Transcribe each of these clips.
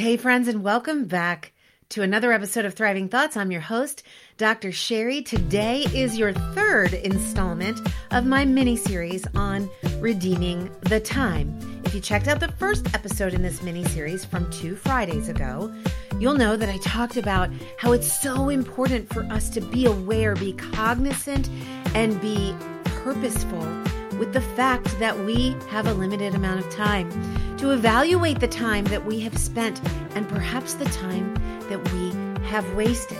Hey, friends, and welcome back to another episode of Thriving Thoughts. I'm your host, Dr. Sherry. Today is your third installment of my mini series on redeeming the time. If you checked out the first episode in this mini series from two Fridays ago, you'll know that I talked about how it's so important for us to be aware, be cognizant, and be purposeful with the fact that we have a limited amount of time, to evaluate the time that we have spent and perhaps the time that we have wasted.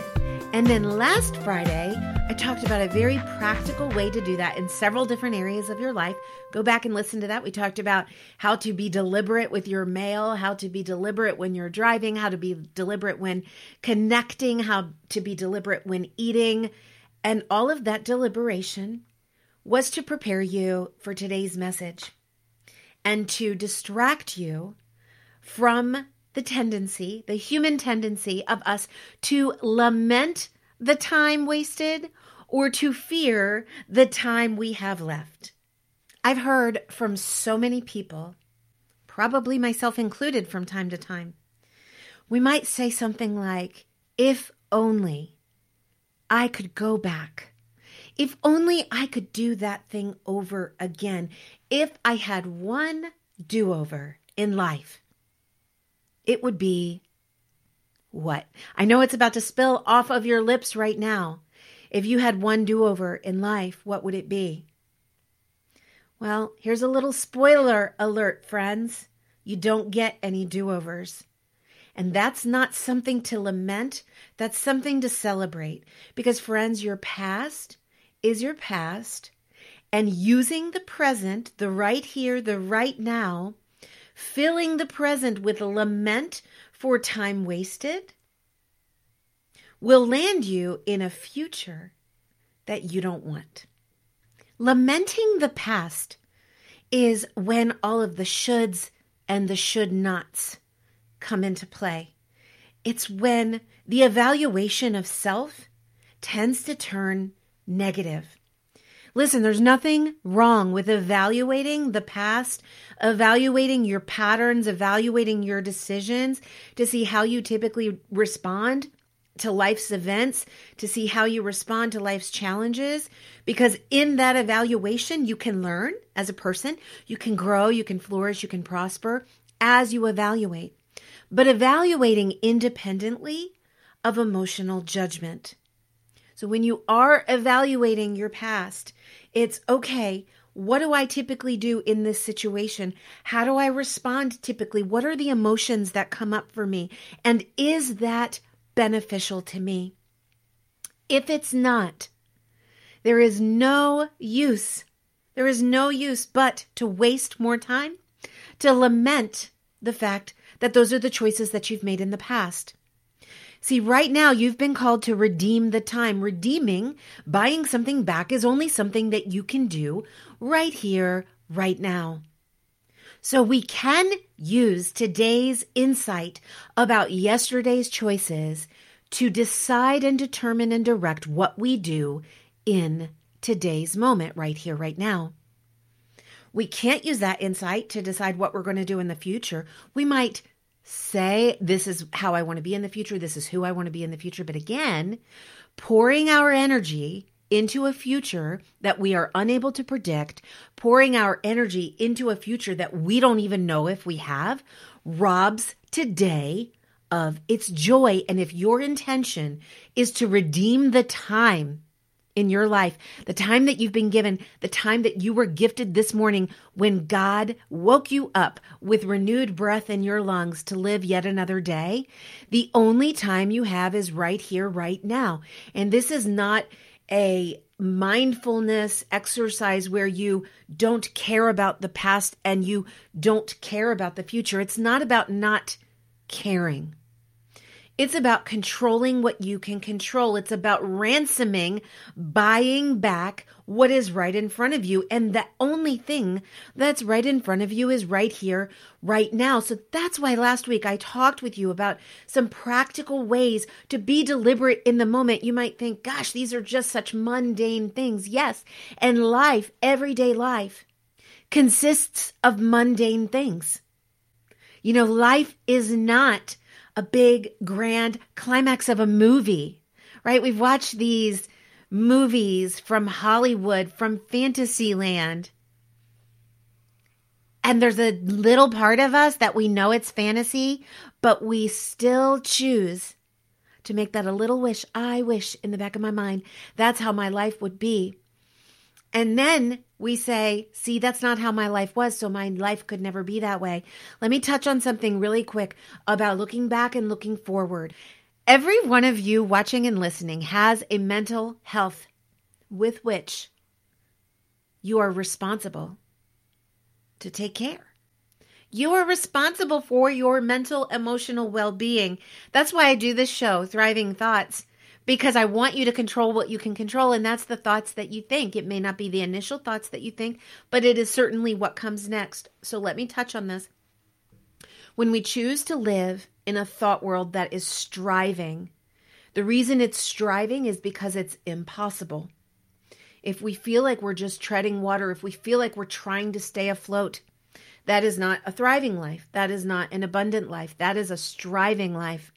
And then last Friday, I talked about a very practical way to do that in several different areas of your life. Go back and listen to that. We talked about how to be deliberate with your mail, how to be deliberate when you're driving, how to be deliberate when connecting, how to be deliberate when eating. And all of that deliberation was to prepare you for today's message and to distract you from the tendency, the human tendency of us to lament the time wasted or to fear the time we have left. I've heard from so many people, probably myself included from time to time. We might say something like, if only I could go back if only I could do that thing over again. If I had one do over in life, it would be what? I know it's about to spill off of your lips right now. If you had one do over in life, what would it be? Well, here's a little spoiler alert, friends. You don't get any do overs. And that's not something to lament, that's something to celebrate. Because, friends, your past is your past and using the present, the right here, the right now, filling the present with lament for time wasted, will land you in a future that you don't want. Lamenting the past is when all of the shoulds and the should nots come into play. It's when the evaluation of self tends to turn negative. Listen, there's nothing wrong with evaluating the past, evaluating your patterns, evaluating your decisions to see how you typically respond to life's events, to see how you respond to life's challenges. Because in that evaluation, you can learn as a person, you can grow, you can flourish, you can prosper as you evaluate. But evaluating independently of emotional judgment. So when you are evaluating your past, it's okay. What do I typically do in this situation? How do I respond typically? What are the emotions that come up for me? And is that beneficial to me? If it's not, there is no use. There is no use but to waste more time, to lament the fact that those are the choices that you've made in the past. See, right now you've been called to redeem the time. Redeeming, buying something back, is only something that you can do right here, right now. So we can use today's insight about yesterday's choices to decide and determine and direct what we do in today's moment, right here, right now. We can't use that insight to decide what we're going to do in the future. We might say, This is how I want to be in the future. This is who I want to be in the future. But again, pouring our energy into a future that we are unable to predict, pouring our energy into a future that we don't even know if we have, robs today of its joy. And if your intention is to redeem the time in your life, the time that you've been given, the time that you were gifted this morning when God woke you up with renewed breath in your lungs to live yet another day, the only time you have is right here, right now. And this is not a mindfulness exercise where you don't care about the past and you don't care about the future. It's not about not caring. It's about controlling what you can control. It's about ransoming, buying back what is right in front of you. And the only thing that's right in front of you is right here, right now. So that's why last week I talked with you about some practical ways to be deliberate in the moment. You might think, gosh, these are just such mundane things. Yes. And life, everyday life, consists of mundane things. You know, life is not a big, grand climax of a movie, right? We've watched these movies from Hollywood, from Fantasyland. And there's a little part of us that we know it's fantasy, but we still choose to make that a little wish. I wish in the back of my mind, that's how my life would be. And then we say, see, that's not how my life was, so my life could never be that way. Let me touch on something really quick about looking back and looking forward. Every one of you watching and listening has a mental health with which you are responsible to take care. You are responsible for your mental, emotional well being. That's why I do this show, Thriving Thoughts, because I want you to control what you can control. And that's the thoughts that you think. It may not be the initial thoughts that you think, but it is certainly what comes next. So let me touch on this. When we choose to live in a thought world that is striving. The reason it's striving is because it's impossible. If we feel like we're just treading water, if we feel like we're trying to stay afloat, that is not a thriving life. That is not an abundant life. That is a striving life.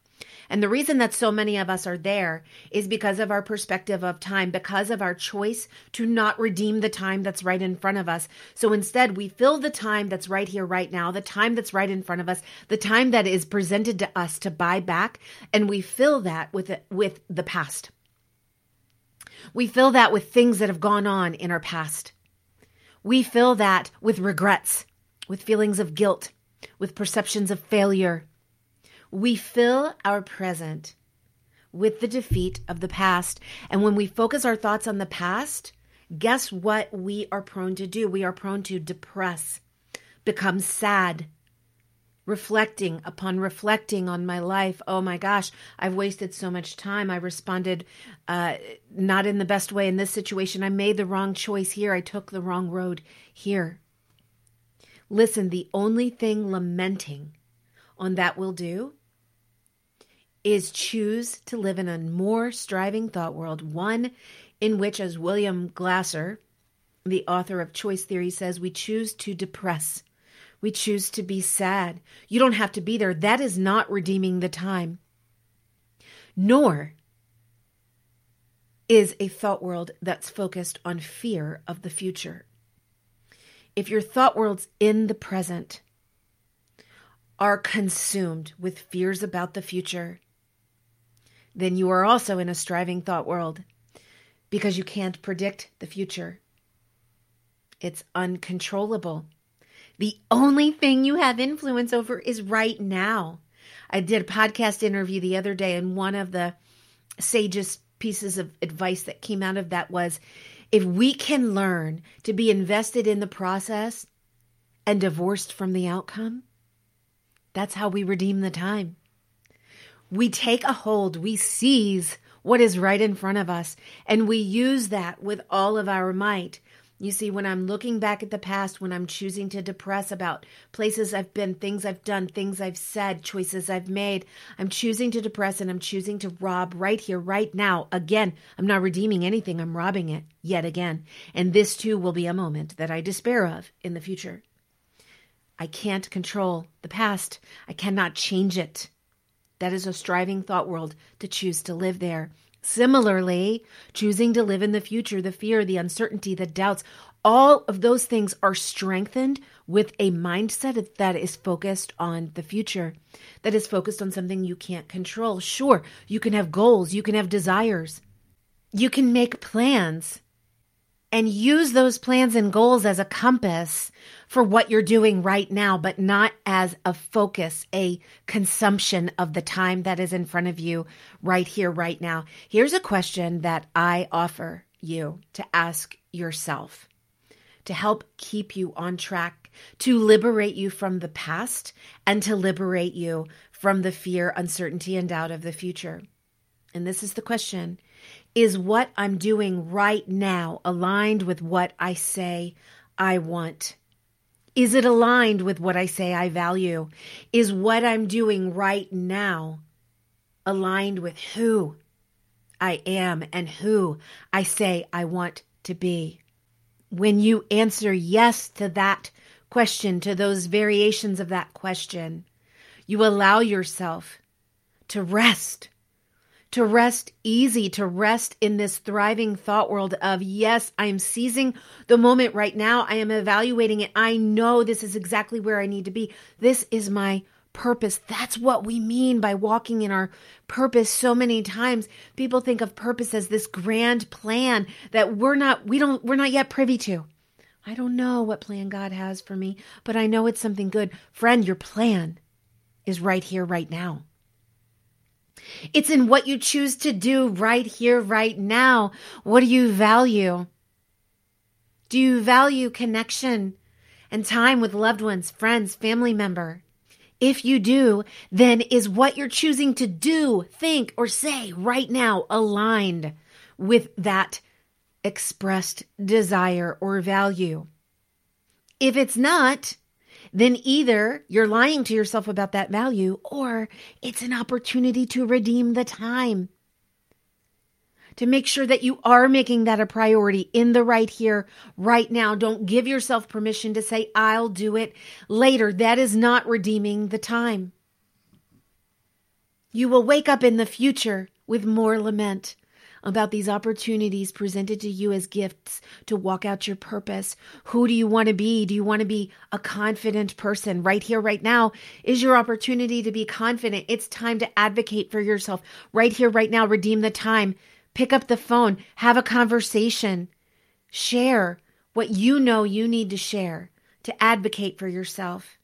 And the reason that so many of us are there is because of our perspective of time, because of our choice to not redeem the time that's right in front of us. So instead, we fill the time that's right here, right now, the time that's right in front of us, the time that is presented to us to buy back, and we fill that with, with the past. We fill that with things that have gone on in our past. We fill that with regrets, with feelings of guilt, with perceptions of failure, we fill our present with the defeat of the past. And when we focus our thoughts on the past, guess what we are prone to do? We are prone to depress, become sad, reflecting upon reflecting on my life. Oh my gosh, I've wasted so much time. I responded uh, not in the best way in this situation. I made the wrong choice here. I took the wrong road here. Listen, the only thing lamenting on that will do is choose to live in a more striving thought world, one in which, as William Glasser, the author of Choice Theory, says, we choose to depress. We choose to be sad. You don't have to be there. That is not redeeming the time. Nor is a thought world that's focused on fear of the future. If your thought worlds in the present are consumed with fears about the future, then you are also in a striving thought world because you can't predict the future. It's uncontrollable. The only thing you have influence over is right now. I did a podcast interview the other day, and one of the sagest pieces of advice that came out of that was if we can learn to be invested in the process and divorced from the outcome, that's how we redeem the time we take a hold, we seize what is right in front of us, and we use that with all of our might. You see, when I'm looking back at the past, when I'm choosing to depress about places I've been, things I've done, things I've said, choices I've made, I'm choosing to depress and I'm choosing to rob right here, right now. Again, I'm not redeeming anything, I'm robbing it yet again. And this too will be a moment that I despair of in the future. I can't control the past, I cannot change it. That is a striving thought world to choose to live there. Similarly, choosing to live in the future, the fear, the uncertainty, the doubts, all of those things are strengthened with a mindset that is focused on the future, that is focused on something you can't control. Sure, you can have goals, you can have desires, you can make plans and use those plans and goals as a compass for what you're doing right now, but not as a focus, a consumption of the time that is in front of you right here, right now. Here's a question that I offer you to ask yourself to help keep you on track, to liberate you from the past, and to liberate you from the fear, uncertainty, and doubt of the future. And this is the question Is what I'm doing right now aligned with what I say I want? Is it aligned with what I say I value? Is what I'm doing right now aligned with who I am and who I say I want to be? When you answer yes to that question, to those variations of that question, you allow yourself to rest, to rest easy, to rest in this thriving thought world of, yes, I am seizing the moment right now. I am evaluating it. I know this is exactly where I need to be. This is my purpose. That's what we mean by walking in our purpose so many times. People think of purpose as this grand plan that we're not, we don't, we're not yet privy to. I don't know what plan God has for me, but I know it's something good. Friend, your plan is right here, right now. It's in what you choose to do right here, right now. What do you value? Do you value connection and time with loved ones, friends, family member? If you do, then is what you're choosing to do, think, or say right now aligned with that expressed desire or value? If it's not, then either you're lying to yourself about that value or it's an opportunity to redeem the time. To make sure that you are making that a priority in the right here, right now. Don't give yourself permission to say, I'll do it later. That is not redeeming the time. You will wake up in the future with more lament about these opportunities presented to you as gifts to walk out your purpose. Who do you want to be? Do you want to be a confident person? Right here, right now is your opportunity to be confident. It's time to advocate for yourself. Right here, right now, redeem the time. Pick up the phone, have a conversation, share what you know you need to share to advocate for yourself.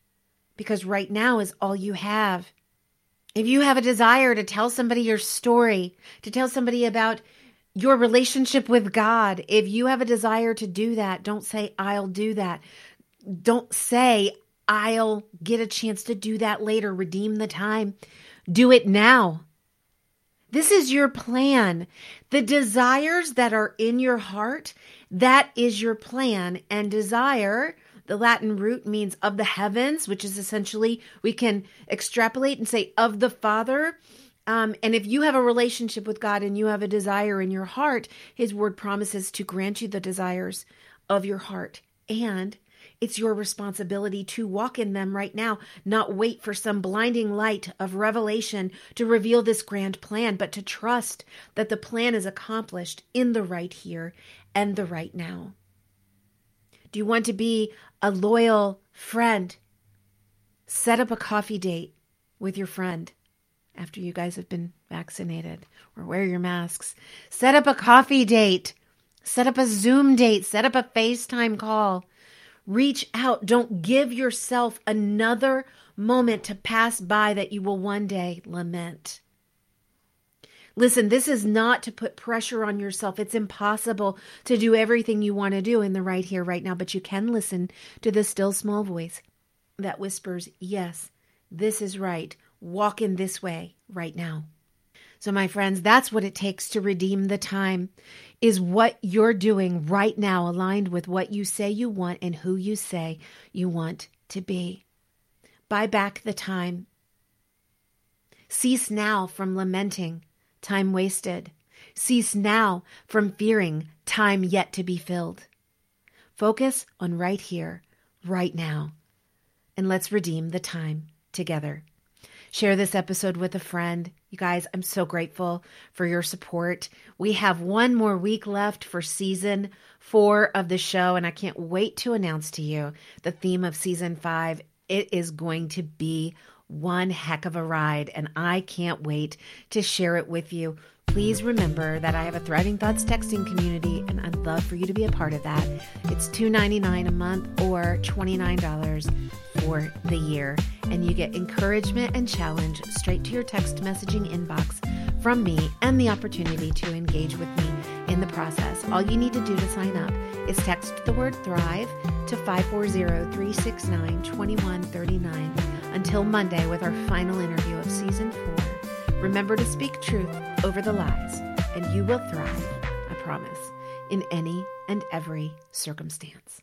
Because right now is all you have. If you have a desire to tell somebody your story, to tell somebody about your relationship with God, if you have a desire to do that, don't say, I'll do that. Don't say, I'll get a chance to do that later, redeem the time. Do it now. This is your plan. The desires that are in your heart, that is your plan. And desire the Latin root means of the heavens, which is essentially we can extrapolate and say of the Father. Um, and if you have a relationship with God and you have a desire in your heart, His word promises to grant you the desires of your heart. And it's your responsibility to walk in them right now, not wait for some blinding light of revelation to reveal this grand plan, but to trust that the plan is accomplished in the right here and the right now. Do you want to be a loyal friend? Set up a coffee date with your friend after you guys have been vaccinated or wear your masks. Set up a coffee date. Set up a Zoom date. Set up a FaceTime call. Reach out. Don't give yourself another moment to pass by that you will one day lament. Listen, this is not to put pressure on yourself. It's impossible to do everything you want to do in the right here, right now, but you can listen to the still small voice that whispers, Yes, this is right. Walk in this way right now. So, my friends, that's what it takes to redeem the time is what you're doing right now aligned with what you say you want and who you say you want to be. Buy back the time. Cease now from lamenting time wasted. Cease now from fearing time yet to be filled. Focus on right here, right now, and let's redeem the time together. Share this episode with a friend. You guys, I'm so grateful for your support. We have one more week left for season four of the show, and I can't wait to announce to you the theme of season five. It is going to be one heck of a ride, and I can't wait to share it with you. Please remember that I have a Thriving Thoughts texting community, and I'd love for you to be a part of that. It's $2.99 a month or $29 for the year, and you get encouragement and challenge straight to your text messaging inbox from me and the opportunity to engage with me in the process. All you need to do to sign up is text the word Thrive to 540 369 2139 until Monday with our final interview of season four. Remember to speak truth over the lies, and you will thrive, I promise, in any and every circumstance.